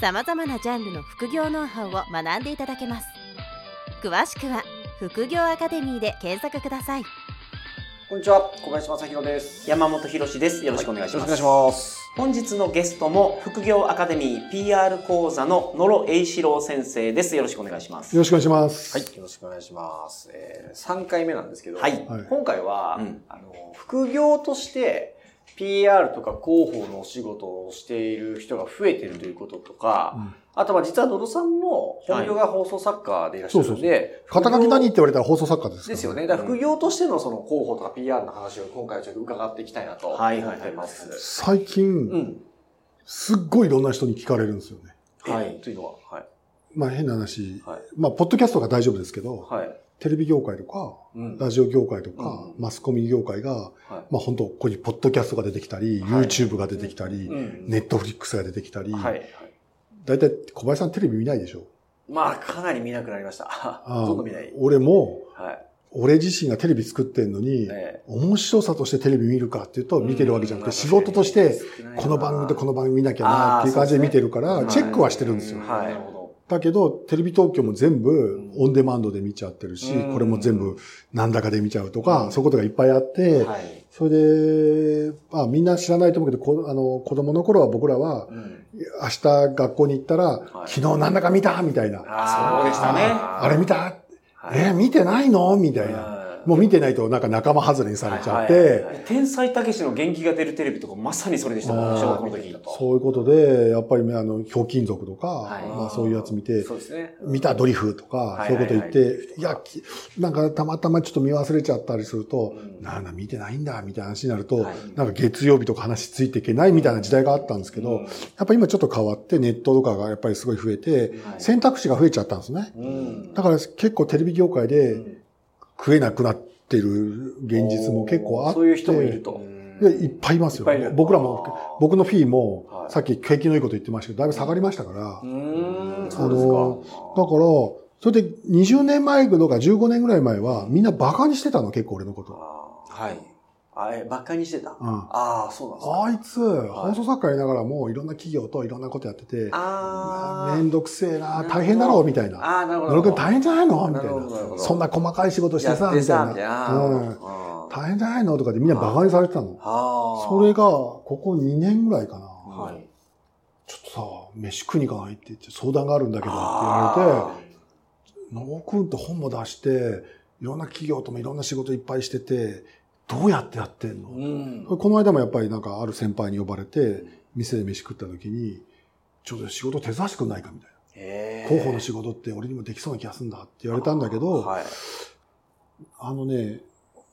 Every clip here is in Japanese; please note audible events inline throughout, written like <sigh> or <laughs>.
さまざまなジャンルの副業ノウハウを学んでいただけます詳しくは「副業アカデミー」で検索くださいこんにちは、小林正弘です。山本博です。よろしくお願いします。よろしくお願いします。本日のゲストも副業アカデミー PR 講座の野呂栄志郎先生です。よろしくお願いします。よろしくお願いします。はい、よろしくお願いします。えー、3回目なんですけど、はいはい今回は、うんあの、副業として PR とか広報のお仕事をしている人が増えてるということとか、うんあとは実は野呂さんも本業が放送作家でいらっしゃるので、肩書き何って言われたら放送作家ですからですよね。だから副業としてのその広報とか PR の話を今回はちょっと伺っていきたいなと思はいはいはいってます。最近、うん。すっごいいろんな人に聞かれるんですよね。はい。というのは、はい。まあ変な話、はい。まあポッドキャストが大丈夫ですけど、はい。テレビ業界とか、うん。ラジオ業界とか、うん。マスコミ業界が、はい。まあ本当ここにポッドキャストが出てきたり、はい。YouTube が出てきたり、うん。ネットフリックスが出てきたり、はい。だい。たい小林さんテレビ見ないでしょ？まあ、かなり見なくなりました。あほとんど見ない。俺も、はい。俺自身がテレビ作ってんのに、え面白さとしてテレビ見るかっていうと見てるわけじゃなくて、うん仕事として、えこの番組とこの番組見なきゃなっていう感じで見てるから、チェックはしてるんですよ。はいだけど、テレビ東京も全部ん。オンデマンドで見ちゃってるし、うん。これも全部なんだかで見ちゃうとか、うん。そういうことがいっぱいあって、はい。それで、まあみんな知らないと思うけど、こあの子供の頃は僕らは、うん。明日学校に行ったら、い。昨日なんだか見たみたいな。そうでしたね。あれ見た、はい。えー見てないの？みたいな。うんもう見てないとなんか仲間外れにされちゃって、天才たけしの元気が出るテレビとかまさにそれでしたもん、小学校の時。そういうことで、やっぱりね、あの、ひょうきん族とか、はいまあそういうやつ見て、そうですね。見たドリフとか、いそういうこと言って、はいいや、きなんかたまたまちょっと見忘れちゃったりすると、うんなんだ見てないんだ、みたいな話になると、はいなんか月曜日とか話ついていけないみたいな時代があったんですけど、うんやっぱ今ちょっと変わって、ネットとかがやっぱりすごい増えて、はい選択肢が増えちゃったんですね。うん。だから結構テレビ業界でうん食えなくなってる現実も結構あって、そういう人もいると。でいっぱいいますよ。僕らも僕のフィーもは、いさっき景気のいいこと言ってましたけど、だいぶ下がりましたから、うーん、あそうですのか。だから、それで20年前とか15年ぐらい前は、みんなバカにしてたの、結構俺のこと。はい。あ、え、ばっかりにしてた？うんああ、そうなんですか。あいつ、放送作家やりながらも、いろんな企業といろんなことやってて、あめんどくせえな、大変だろう、みたいな。ああ、なるほど。野呂君大変じゃないの？みたいななそんな細かい仕事してさ、みたいさみたいな大変じゃないの？とかでみんなバカにされてたの。それが、ここ2年ぐらいかな。はい。ちょっとさ、飯食いに行かないって言って相談があるんだけどって言われて、野呂君って本も出して、いろんな企業ともいろんな仕事いっぱいしてて、どうやってやってんの、うん。この間もやっぱりなんかある先輩に呼ばれて、店で飯食った時に、ちょっと仕事手伝わしてくんないかみたいな。広報の仕事って俺にもできそうな気がするんだって言われたんだけど、はい。あのね、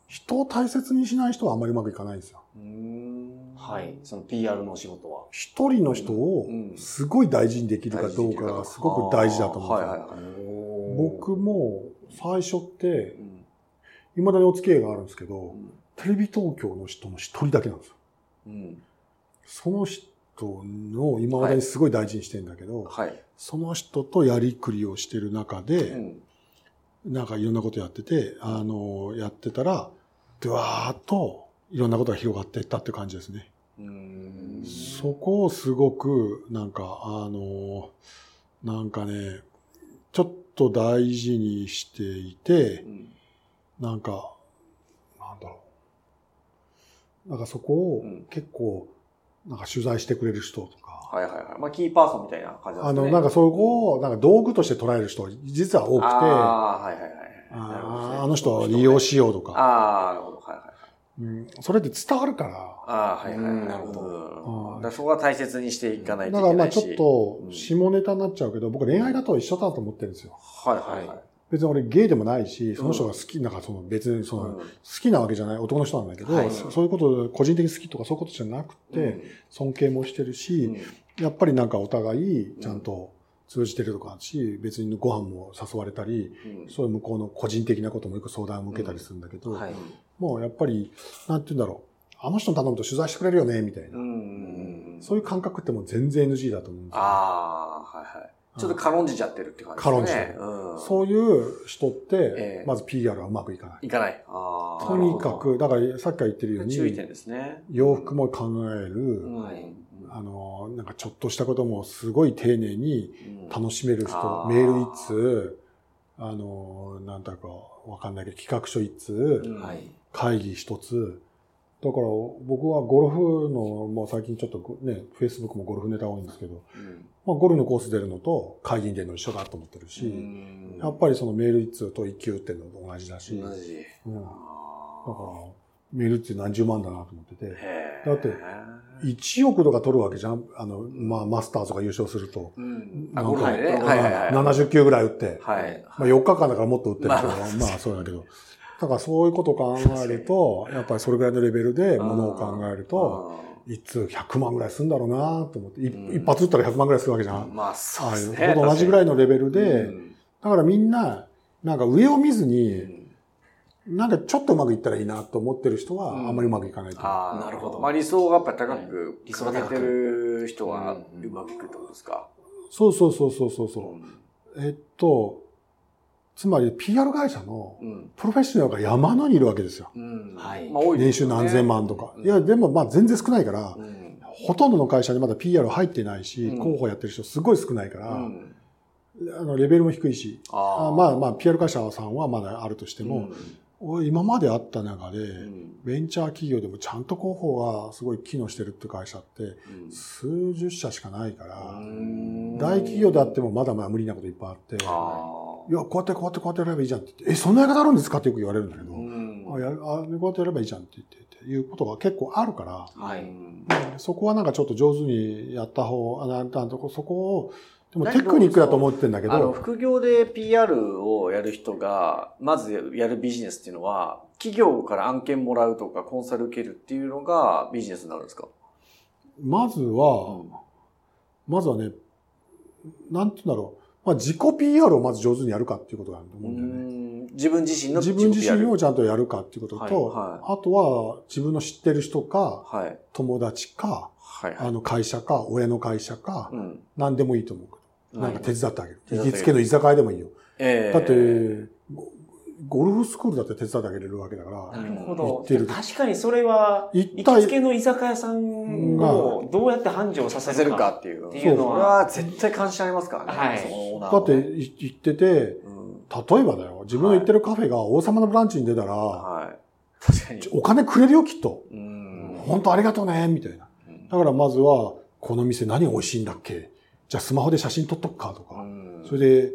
人を大切にしない人はあんまりうまくいかないんですよ。はい。その PR のお仕事は。一人の人をうんすごい大事にできるかどうかがすごく大事だと思うんですよ。はいはいはい。僕も最初ってう、ん未だにお付き合いがあるんですけど、うんテレビ東京の人の一人だけなんですよ。うん。その人の今までにすごい大事にしてるんだけど、はい。その人とやりくりをしてる中で、うんなんかいろんなことやってて、あの、やってたら、ドワーッといろんなことが広がっていったって感じですね。そこをすごく、なんか、あの、なんかね、ちょっと大事にしていてう、んなんか、なんだろう。なんかそこをうん結構、なんか取材してくれる人とか、はいはいはい。まあ、キーパーソンみたいな感じですね。あの、なんかそこを、なんか道具として捉える人、実は多くて、ああ、はいはいはい。あの人は利用しようとか、ああ、なるほど。はいはいはい。うん、それって伝わるから、ああ、はいはいなるほどそこは大切にしていかないとだいけないし。からまあちょっとうん下ネタになっちゃうけど、僕恋愛だと一緒だと思ってるんですよ。はいはいはい。別に俺ゲイでもないし、その人が好き、なんかその別にその、うん好きなわけじゃない男の人なんだけど、はいそそういうことで個人的に好きとかそういうことじゃなくて、尊敬もしてるし、やっぱりなんかお互いちゃんと通じてるとかあるし、別にご飯も誘われたり、うんそういう向こうの個人的なこともよく相談を受けたりするんだけど、はい。もうやっぱり、なんて言うんだろう。あの人に頼むと取材してくれるよね、みたいな。うん。そういう感覚ってもう全然 NG だと思うんですよ。ああ、はいはい。ちょっと軽んじちゃってるって感じですね。軽んじてるうん。そういう人って、ええまず PR はうまくいかない。いかない。とにかく、だからさっきから言ってるように、注意点ですね。洋服も考える、はい。あの、なんかちょっとしたこともすごい丁寧にうん楽しめる人、メール一通、あの、なんだかわかんないけど、企画書一通。会議一つ。だから僕はゴルフの、もう最近ちょっとね、Facebook もゴルフネタ多いんですけど、うんまあゴルフのコース出るのと会議に出るの一緒だと思ってるし、うんやっぱりそのメール一通と一級っていうのと同じだし、同じ。うん、だかあらメールって何十万だなと思ってて、だって1億とか取るわけじゃんあの、まあマスターズが優勝すると。うん。あ、なんかゴルフでね。はいはいはいはい。70球ぐらい打って、はい。まあ4日間だからもっと打ってるけど、ままあそうだけど。だからそういうことを考えると、やっぱりそれぐらいのレベルでものを考えると、一通100万ぐらいするんだろうなと思って、いうん。一発打ったら100万ぐらいするわけじゃん。まあ、そうですね。と同じぐらいのレベルで。で、だからみんな、なんか上を見ずに、なんかちょっとうまくいったらいいなと思ってる人は、うん。あんまりうまくいかないと思う。ああ、なるほど。まあ理想がやっぱり高はいく、理想が高てる人はうまくいくってことですか？そうそうそうそうそうそう。えっと、つまり PR 会社のうん。プロフェッショナルが山のにいるわけですよ。うん。はい。まあ多いですよね。年収何千万とか。うん。いや、でもまあ全然少ないからう、ん。ほとんどの会社にまだ PR 入ってないし、うん。広報やってる人すごい少ないから、うん。あのレベルも低いし、ああまあまあ PR 会社さんはまだあるとしても、今まであった中で、うん。ベンチャー企業でもちゃんと広報がすごい機能してるって会社ってうん。数十社しかないから、うん。大企業であってもまだまだ無理なこといっぱいあって、あいや、こうやってこうやってこうやってやればいいじゃんって言って、え、そんなやり方あるんですか？ってよく言われるんだけど、ーうんあやるあこうやってやればいいじゃんって言ってっていうことが結構あるから、はい。うん。そこはなんかちょっと上手にやった方、あなんとこそこを、でもテクニックだと思ってんだけあの、ど、副業で PR をやる人が、まずやるビジネスっていうのは、企業から案件もらうとか、コンサル受けるっていうのがビジネスになるんですか？まずは、まずはね、なんて言うんだろう。まあ、自己 PR をまず上手にやるかっていうことがあると思うんだよね。うん自分自身の自分自身をちゃんとやるかっていうことと、はいはあとは自分の知ってる人か、はい。友達か、はい。あの会社か、親の会社か、うん。何でもいいと思うけど、はないんか手伝ってあげる。行きつけの居酒屋でもいいよ。ええだって、ゴゴルフスクールだって手伝ってあげれるわけだから、なるほ行どってる。確かにそれは、行行ったきつけの居酒屋さんをどうやって繁盛ささせるせるかかっていう。っていうのそれは、は絶対関心ありますからね。はいそのオーナーはだってい行ってて、うん例えばだよ、自分の行ってるカフェが王様のブランチに出たら、はい。確かに。お金くれるよ、きっと。うん本当ありがとうね、みたいな。だからまずは、この店何が美味しいんだっけ？じゃあスマホで写真撮っとくかとか。うんそれで、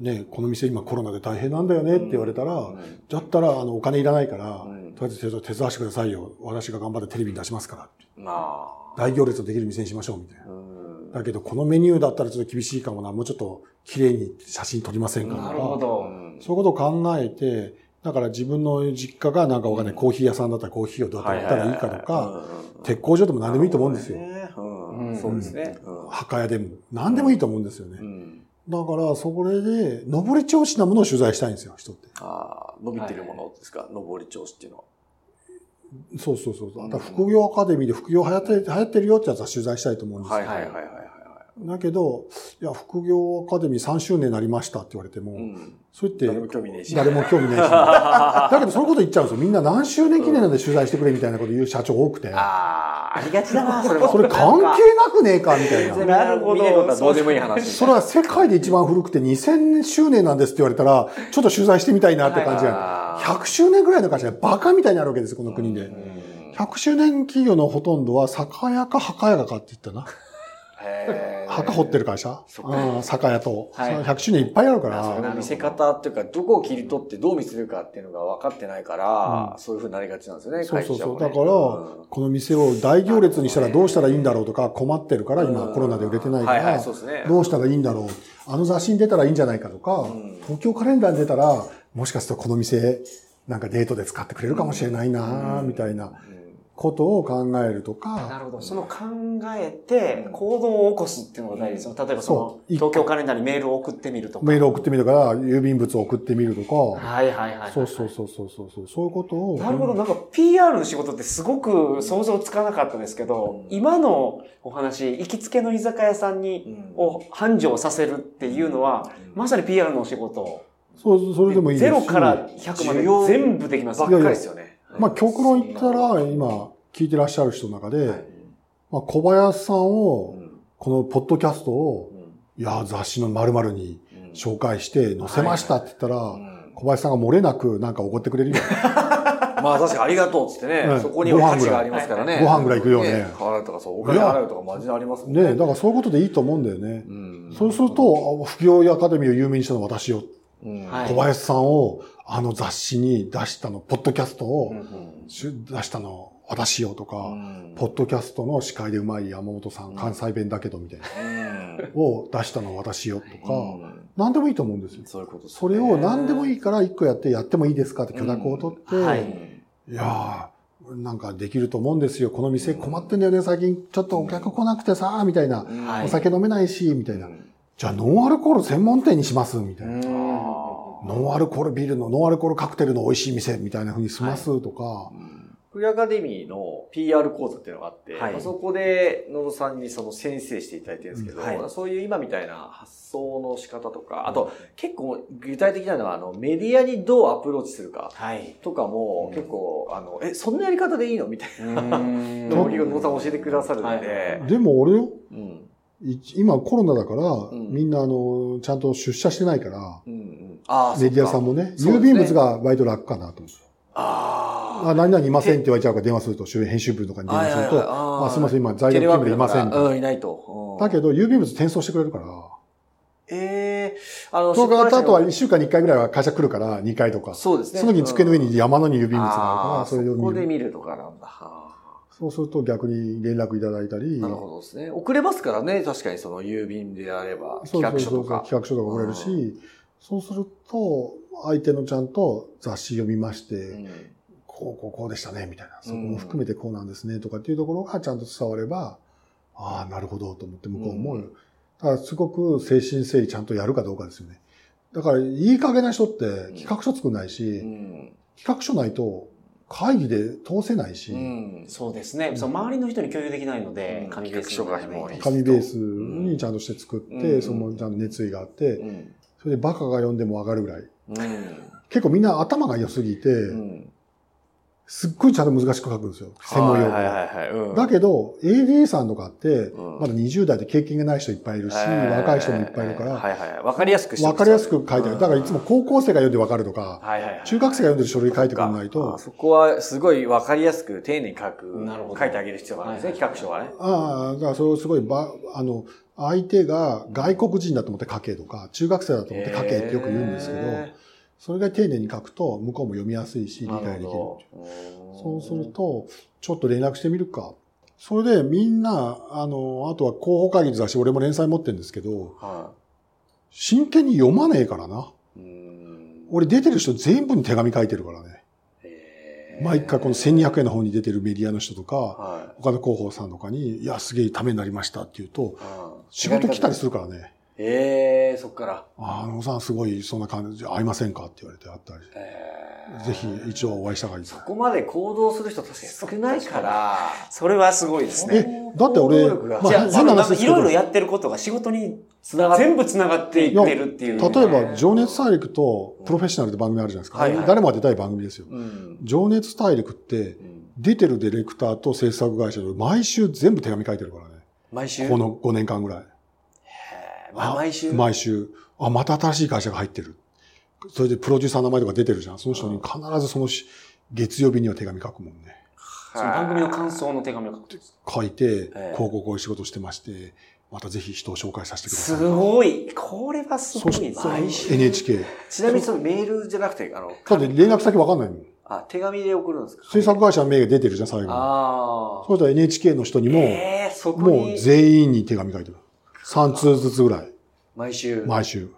ね、この店今コロナで大変なんだよねって言われたら、うんだったらあのお金いらないから、うんとりあえず手伝わせてくださいよ。私が頑張ってテレビに出しますから。まあ。大行列のできる店にしましょう、みたいな。うんだけど、このメニューだったらちょっと厳しいかもな。もうちょっと綺麗に写真撮りませんかとか。なるほど。そういうことを考えて、だから自分の実家がなんかわかんない、コーヒー屋さんだったらコーヒーをどうやってやったらいいかとか、鉄工所でも何でもいいと思うんですよ。うんうんそうですね。墓屋でも。何でもいいと思うんですよね。うんだから、それで、上り調子なものを取材したいんですよ、人って。ああ、伸びてるものですか、上り調子っていうのは。そうそうそう。だから副業アカデミーで副業流行って、流行ってるよってやつは取材したいと思うんですよ。はいはいはいはいはいはい。だけど、いや、副業アカデミー3周年になりましたって言われても、うんそう言って、誰も興味ねえし。誰も興味ないし。<laughs> だけど、そういうこと言っちゃうんですよ。みんな何周年記念なんで取材してくれみたいなこと言う社長多くて。ああ、ありがちだな、<laughs> それも。それ関係なくねえかみたいな。なるほど。どうでもいい話。それは世界で一番古くて2000周年なんですって言われたら、ちょっと取材してみたいなって感じが。あー100周年ぐらいの会社がバカみたいにあるわけですよ、この国で。100周年企業のほとんどは酒屋か墓屋かって言ったな。墓掘ってる会社？酒屋と。はい。100周年いっぱいあるから。の見せ方っていうか、どこを切り取ってどう見せるかっていうのが分かってないから、そういうふうになりがちなんですよね、そうそうそう。だから、この店を大行列にしたらどうしたらいいんだろうとか困ってるから、今コロナで売れてないから。どうしたらいいんだろう。あの雑誌に出たらいいんじゃないかとかん、東京カレンダーに出たら、もしかするとこの店、なんかデートで使ってくれるかもしれないなみたいな。ことを考えるとか、なるほど。その考えて、行動を起こすっていうのが大事ですよ。例えばその東京カレンダーにメールを送ってみるとか。メール送ってみるから、郵便物を送ってみるとか、はいはいはい。そうそうそうそうそうそう、そういうことを。なるほど。なんか PR の仕事ってすごく想像つかなかったですけど、今のお話、行きつけの居酒屋さんに、を繁盛させるっていうのは、まさに PR のお仕事。そう、それでもいいですし。ゼロから100まで全部できますばっかりですよね。まあ、極論言ったら、今、聞いてらっしゃる人の中で、まあ、小林さんを、このポッドキャストを、いや、雑誌の〇〇に紹介して載せましたって言ったら、小林さんが漏れなくなんか怒ってくれるよ。<laughs> まあ確かにありがとうっつってね、ね。そこには価値がありますからね。ご飯ぐらい。行くよね。払うとかそう、お金払うとかマジでありますもんね。ねだからそういうことでいいと思うんだよね。うん。そうすると、副業アカデミーを有名にしたのは私よ。小林さんをあの雑誌に出したの、ポッドキャストを出したの私よとか、うん。ポッドキャストの司会でうまい山本さん、関西弁だけどみたいな、うん。を出したの私よとか、うん。何でもいいと思うんですよ。そういうことそれを何でもいいから一個やってやってもいいですかって許諾を取って、はい。いやー、なんかできると思うんですよ。この店困ってんだよね、最近。ちょっとお客来なくてさ、みたいな。はい。お酒飲めないし、みたいな。じゃあノンアルコール専門店にします、みたいな。ノンアルコールビールの、ノンアルコールカクテルの美味しい店みたいな風にしますとか、フリーアカデミーの PR 講座っていうのがあって、はいまあそこで野呂さん。にその先生していただいてるん。ですけど、うん。はいそういう今みたいな発想の仕方とか、あと結構具体的なのはあのメディアにどうアプローチするかはい。とかも結構、あの、え、そん。なやり方でいいのみたいな。うん。道義を野呂さん。教えてくださるん。で、はいでも俺よ、うん。い今コロナだから、ん。みん。なあの、ちゃん。と出社してないから、うんメディアさんもね、郵便物が割と楽かなと思って。ああ、何々いませんって言われちゃうから電話すると、編集部とかに電話すると、あすみません、今あ。在宅勤務でいませんうん、いないと。うんだけど、郵便物転送してくれるから、ええあの、そうか、あとは1週間に1回ぐらいは会社来るから、2回とか。そうですね。その時に机の上に山のに郵便物があるあから、あそそれを見る。こで見るとかなんだ。はそうすると逆に連絡いただいたり、あなるほどですね。送れますからね。確かにその郵便であれば、企そうそうそう画書とか。企画書とか送れるし、そうすると、相手のちゃんと雑誌読みまして、うんこう、こう、こうでしたね、みたいな。そこも含めてこうなんですね、とかっていうところがちゃんと伝われば、ああ、なるほど、と思って向こうも、う。ん。だからすごく精神整理ちゃんとやるかどうかですよね。だから、いい加減な人って企画書作んないし、うん。企画書ないと会議で通せないし、うん。そうですね。そう周りの人に共有できないのでうん、紙ベース紙ベースにちゃんとして作って、うん。そのちゃんと熱意があって、うんそれでバカが読んでもわかるぐらい。うん結構みんな頭が良すぎて、うんすっごいちゃんと難しく書くんですよ。専門用語。はいはいはいはいうんだけど、AD さんとかって、うんまだ20代で経験がない人いっぱいいるし、若い人もいっぱいいるから、はいはいはい。わかりやすくしてわかりやすく書いてある。だからいつも高校生が読んでわかるとか、はいはいはい。中学生が読んでる書類書いてくれないあと、そこはすごいわかりやすく丁寧に書く、なるほど書いてあげる必要があるんですね、はい企画書はね。ああ、だからそれをすごいば、あの、相手が外国人だと思って書けとか、中学生だと思って書けってよく言うんですけど、へそれが丁寧に書くと、向こうも読みやすいし、理解できる。そうすると、ちょっと連絡してみるか。それでみんな、あの、あとは広報会議の雑誌、俺も連載持ってるんですけど、は真剣に読まねえからな。俺出てる人全部に手紙書いてるからね。毎回この1200円の方に出てるメディアの人とか、は他の広報さんとかに、いや、すげえためになりましたって言うと、仕事来たりするからね。ええそっから。あのさんすごいそんな感じで会いませんかって言われて会ったり。えーぜひ一応お会いした方がいいですこ。こまで行動する人確かに少ないから。<laughs> それはすごいですえね。、だって俺、まあじゃあ、変ないろいろやってることが仕事に繋がって全部繋がっていってるっていう。例えば、情熱大陸とプロフェッショナルって番組あるじゃないですか。はいはい誰もが出たい番組ですよ。うん。情熱大陸って、うん出てるディレクターと制作会社で毎週全部手紙書いてるからね。毎週？この5年間ぐらい。へーまあ毎週？毎週。あ、また新しい会社が入ってる。それでプロデューサーの名前とか出てるじゃん。その人に必ずそのし月曜日には手紙書くもんね。その番組の感想の手紙を書くんです。書いて、ええこうこうこういう仕事してまして、またぜひ人を紹介させてください。すごい。これはすごい。毎週？NHK。ちなみにそのメールじゃなくて、あの、だって連絡先わかんないもん。あ、手紙で送るんですか？制作会社の名が出てるじゃん、最後に。あそうしたら NHK の人にも、ええそこもにう全員に手紙書いてる。3通ずつぐらい。毎週？毎週。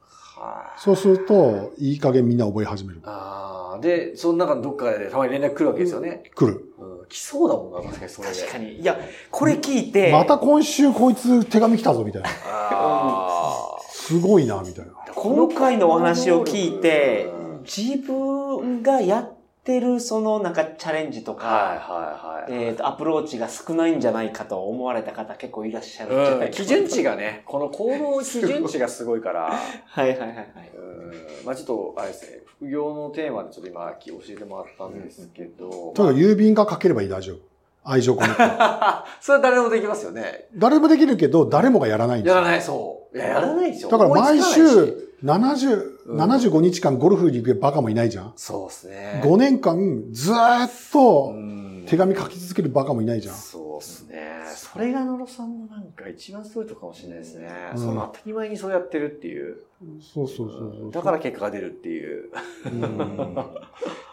はあそうすると、いい加減みんな覚え始める。ああ、で、その中のどっかでたまに連絡来るわけですよね。来る。うん来そうだもんな、確かにそれで。確かに。いや、これ聞いて、また今週こいつ手紙来たぞ、みたいな。あすごいな、みたいな。この回のお話を聞いてうん、自分がやってるそのなんかチャレンジとーはいか、はいはい。えっと、アプローチが少ないんじゃないかと思われた方結構いらっしゃるんじゃないかうん、基準値がね、この行動基準値がすごいから、<laughs> はいはいはいはい。うんまあちょっと、あれですね、副業のテーマでちょっと今教えてもらったんですけど、とにかく郵便が書ければいい、大丈夫。愛情込めて。<laughs> それは誰でもできますよね。誰もできるけど、誰もがやらないんですよ。やらない、そう。いや、やらないでしょ。だから毎週、70、うん75日間ゴルフに行くバカもいないじゃん。そうですね。5年間ずーっとうん手紙書き続けるバカもいないじゃん。そうですね。それが野呂さんのなんか一番すごいとこかもしれないですね。うんその当たり前にそうやってるっていう。そうそうそうそう。だから結果が出るっていう。うん <laughs>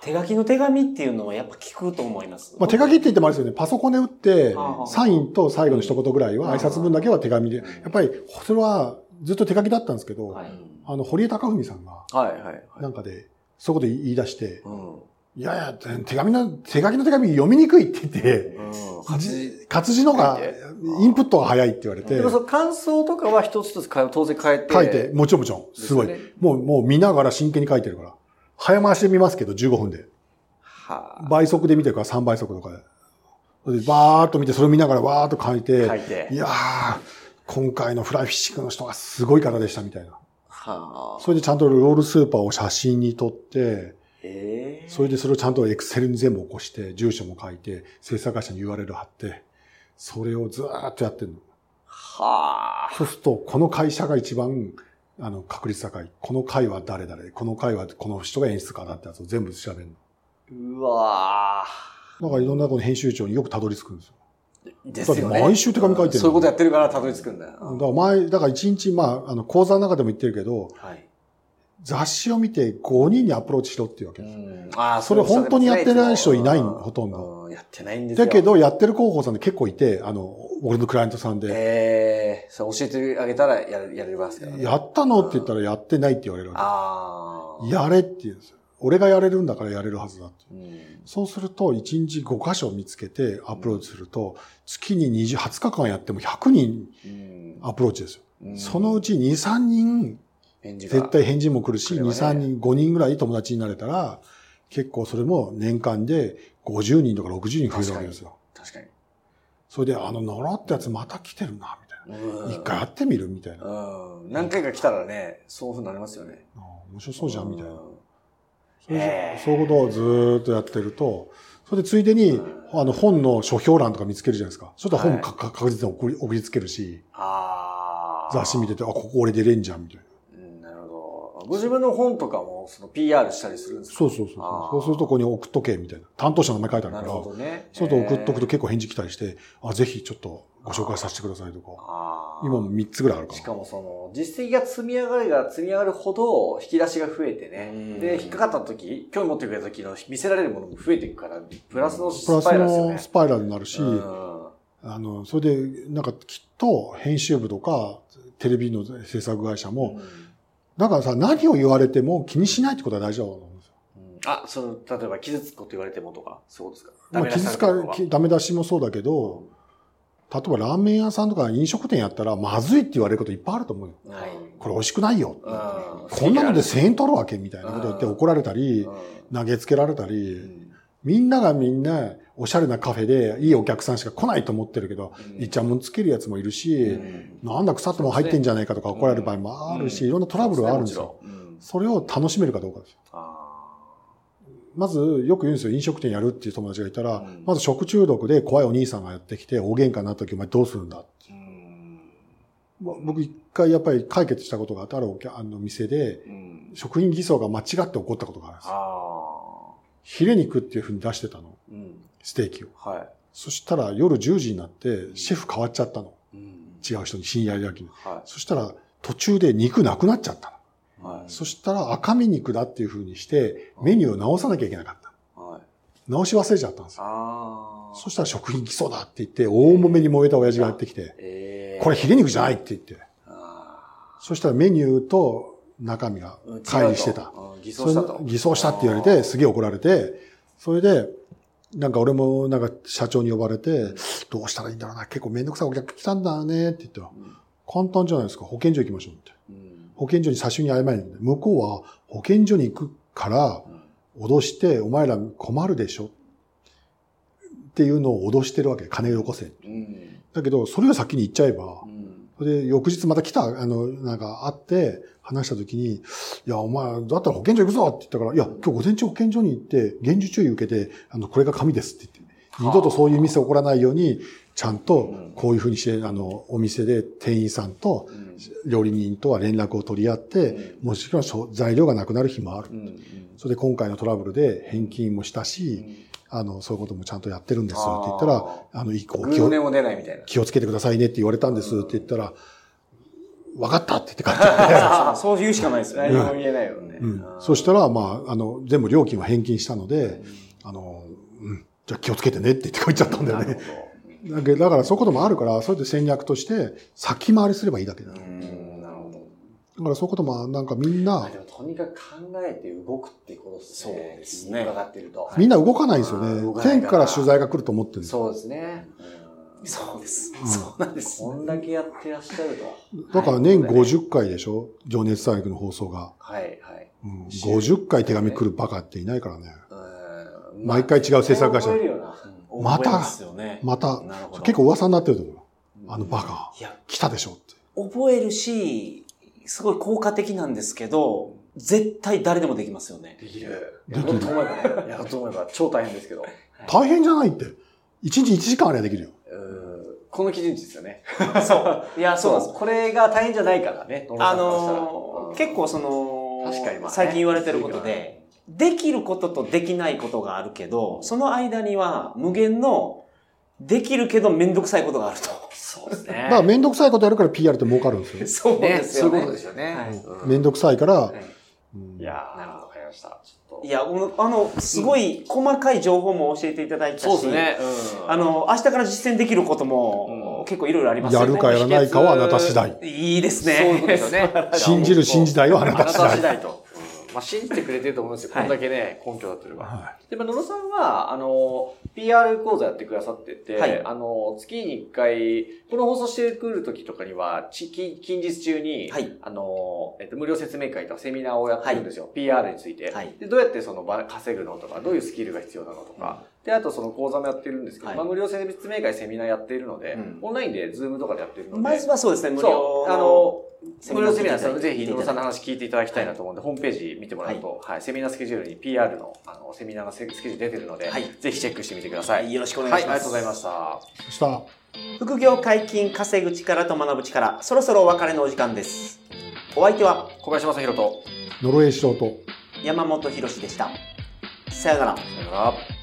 手書きの手紙っていうのはやっぱ聞くと思います。まあ、手書きって言ってもあれですよね。パソコンで打ってサインと最後の一言ぐらいは挨拶文だけは手紙で。やっぱり、それはずっと手書きだったんですけど、はいあの、堀江貴文さんが、はいはいはい。なんかで、そういうこと言い出して、うん。いやいや、手紙の、手書きの手紙読みにくいって言って、うん。活字活字のがインプットが早いって言われてでも、その感想とかは一つ一つ当然変えて。書いて、もちろんもちろん、すごい。もう、もう見ながら真剣に書いてるから。早回しで見ますけど、15分で。はあ。倍速で見てるから3倍速とかで。でバーっと見て、それを見ながらわーっと書いて、書いていやー、今回のフライフィッシングの人がすごい方でしたみたいな。はあ。それでちゃんとロールスーパーを写真に撮って、ええそれでそれをちゃんとエクセルに全部起こして、住所も書いて、制作会社に URL 貼って、それをずーっとやってるの。はあ。そうすると、この会社が一番、あの、確率高い。この会は誰々、この会はこの人が演出家だってやつを全部調べるの。うわだからいろんなこの編集長によくたどり着くんですよ。ーですよね。だって毎週手紙書いてるのそういうことやってるからたどり着くんだよ。だから前、だから一日、まあ、あの、講座の中でも言ってるけど、はい。雑誌を見て5人にアプローチしろっていうわけうです。ん。ああ、それ本当にやってない人いないうんほとんどうんやってないんですよ。だけ、ど、やってる広報さんで結構いて、あの、俺のクライアントさんで、ええそれ教えてあげたらやる、やれますからね。やったのって言ったらやってないって言われるわああ。け。やれって言うんですよ。俺がやれるんだからやれるはずだって。うん。そうすると、1日5箇所見つけてアプローチすると、月に20、20日間やっても100人うんアプローチですよ。うんそのうち2、3人、返事が絶対返事も来るし、2、来ればね3人、5人ぐらい友達になれたら、結構それも年間で50人とか60人増えるわけですよ。確かに。それで、あの、呪ったやつまた来てるな、みたいな。うん一回会ってみるみたいな。何回か来たらね、そういうふうになりますよね。あ面白そうじゃん、みたいな。うんそういうことをずーっとやってると、それでついでに、あの本の書評欄とか見つけるじゃないですか。そしたら本か、か確実に送り送りつけるし。雑誌見てて、あ、ここ俺出れんじゃん、みたいな。ご自分の本とかも、その PR したりするんですか？そうそうそうそう。そうするとここに送っとけ、みたいな。担当者の名前書いてあるから、ね。そうすると送っとくと結構返事来たりして、あ、ぜひちょっとご紹介させてくださいとか。今も3つぐらいあるかな。しかもその、実績が積み上がるが積み上がるほど、引き出しが増えてうんね。で、引っかかった時、興味持ってくれた時の見せられるものも増えていくから、プラスのスプラスパイラルですよね。のスパイラルになるし、うんあの、それで、なんかきっと編集部とか、テレビの制作会社も、だからさ、何を言われても気にしないってことは大事だと思うんですよ。うんあ、その、例えば傷つくこと言われてもとか、そうですか？まあ、傷つかダメ出しもそうだけど、例えばラーメン屋さんとか飲食店やったら、まずいって言われることいっぱいあると思うよ。はい。これ美味しくないよ。うんこんなので1000円取るわけみたいなこと言って怒られたりう、投げつけられたんり、うんみんながみんな、おしゃれなカフェでいいお客さんしか来ないと思ってるけど、うん。いちゃもんつけるやつもいるし、うん。なんだ腐っても入ってんじゃないかとか怒られる場合もあるし、うんいろんなトラブルはあるんですよ。それを楽しめるかどうかですよ。あまず、よく言うんですよ。飲食店やるっていう友達がいたら、うん。まず食中毒で怖いお兄さんがやってきて、大喧嘩になった時お前どうするんだーうん。ま僕一回やっぱり解決したことがあって、あの店で、うん。食品偽装が間違って起こったことがあるんですよ。あヒレ肉っていう風に出してたの。ーうんステーキを。はそしたら夜10時になって、シェフ変わっちゃったの。い。うん違う人に深夜焼きに。はそしたら途中で肉なくなっちゃったの。い。はい。そしたら赤身肉だっていう風にして、メニューを直さなきゃいけなかった。はい。直し忘れちゃったんですよ。ああ。そしたら食品基礎だって言って、大揉めに燃えた親父がやってきて、えーこれヒレ肉じゃないって言って。あそしたらメニューと中身が乖離してた。偽装したと。偽装したって言われて、すげえ怒られて、それで、なんか俺もなんか社長に呼ばれて、どうしたらいいんだろうな、結構めんどくさいお客来たんだねって言ったら、簡単じゃないですか、保健所行きましょうって。うん保健所に差しに謝りに行って向こうは保健所に行くから、脅して、お前ら困るでしょっていうのを脅してるわけ。金よこせ。うんだけど、それが先に言っちゃえば、で、翌日また来た、あの、なんか、会って、話した時に、いや、お前、だったら保健所行くぞって言ったから、いや、今日午前中保健所に行って、厳重注意受けて、あの、これが紙ですって言って、二度とそういう店起こらないように、ちゃんと、こういうふうにして、あの、お店で店員さんと、料理人とは連絡を取り合って、もしくはそう材料がなくなる日もある。それで今回のトラブルで返金もしたし、あの、そういうこともちゃんとやってるんですって言ったらあ、あの、以降気を。気をつけてくださいねって言われたんですって言ったら、分かったって言って帰って <laughs> そう言うしかないですよね。何も言えないよね。うん、そしたら、まあ、あの、全部料金は返金したので、あの、うん、じゃあ気をつけてねって言って帰っちゃったんだよね。だからそういうこともあるから、それで戦略として先回りすればいいだけだ。だうんなるほど。からそういうことも、なんかみんなで、もとにかく考えて動くっていうことですね。そうですね伺ってると。みんな動かないんですよね天から取材が来ると思ってるそうですね。そうです。んそうなんです。こんだけやってらっしゃると。だから年はい50回でしょ？情熱大陸の放送が。はい、はい。うん、50回手紙来るバカっていないからね。うん毎回違う制作会社覚えるよなまたますよね。また結構噂になってると思う。あのバカ、来たでしょって。覚えるし、すごい効果的なんですけど、絶対誰でもできますよね。できる。やろうと思えばね。やろうと思えば超大変ですけど。大変じゃないって。1日1時間あればできるよ。うんこの基準値ですよね。そう。いや、そうなんです。これが大変じゃないからね。あのーうん結構その、確かにまあね最近言われてることで、できることとできないことがあるけど、その間には無限の、できるけどめんどくさいことがあると。そうですねだからめんどくさいことやるから PR って儲かるんですよ。そうね、ですよね。そういうことですよね。めんどくさいから、はいやー、なるほど、わかりました。ちょっと。いや、あの、すごい細かい情報も教えていただいたし、そうですね。うんあ、の、明日から実践できることも、結構いろいろありますよね。やるかやらないかはあなた次第。いいですね。そういうことですよね。<laughs> 信じる信じないはあなた次あなた次第。第と。まあ、信じてくれてると思うんですよ。はいこんだけね、こんだけ喋ってれば。はで、まあ、野呂さんは、あの、PR 講座やってくださってて、はいあの、月に1回、この放送してくる時とかには、ち近近日中に、はいあの、えっと、無料説明会とかセミナーをやってるんですよ。PR について、はいで。どうやってその場稼ぐのとか、どういうスキルが必要なのとか、で、あとその講座もやってるんですけど、はいまあ、無料説明会、セミナーやっているので、うんオンラインでズームとかでやってるので、まずはそうですね、無料あの、セミナー無料セミナーです聞いていただいてぜひ、野呂さんの話聞いていただきたいなと思うんで、ホームページ見てもらうと、はい、セミナースケジュールに PR の、あの、セミナーのスケジュール出てるので、はいぜひチェックしてみてくださ。はいい、よろしくお願はいい、します。ありがとうございました。そしたら、副業解禁、稼ぐ力と学ぶ力、そろそろお別れのお時間です。お相手は小林正宏と、ノロウェー素人。山本博史でした。さよなら。さよなら。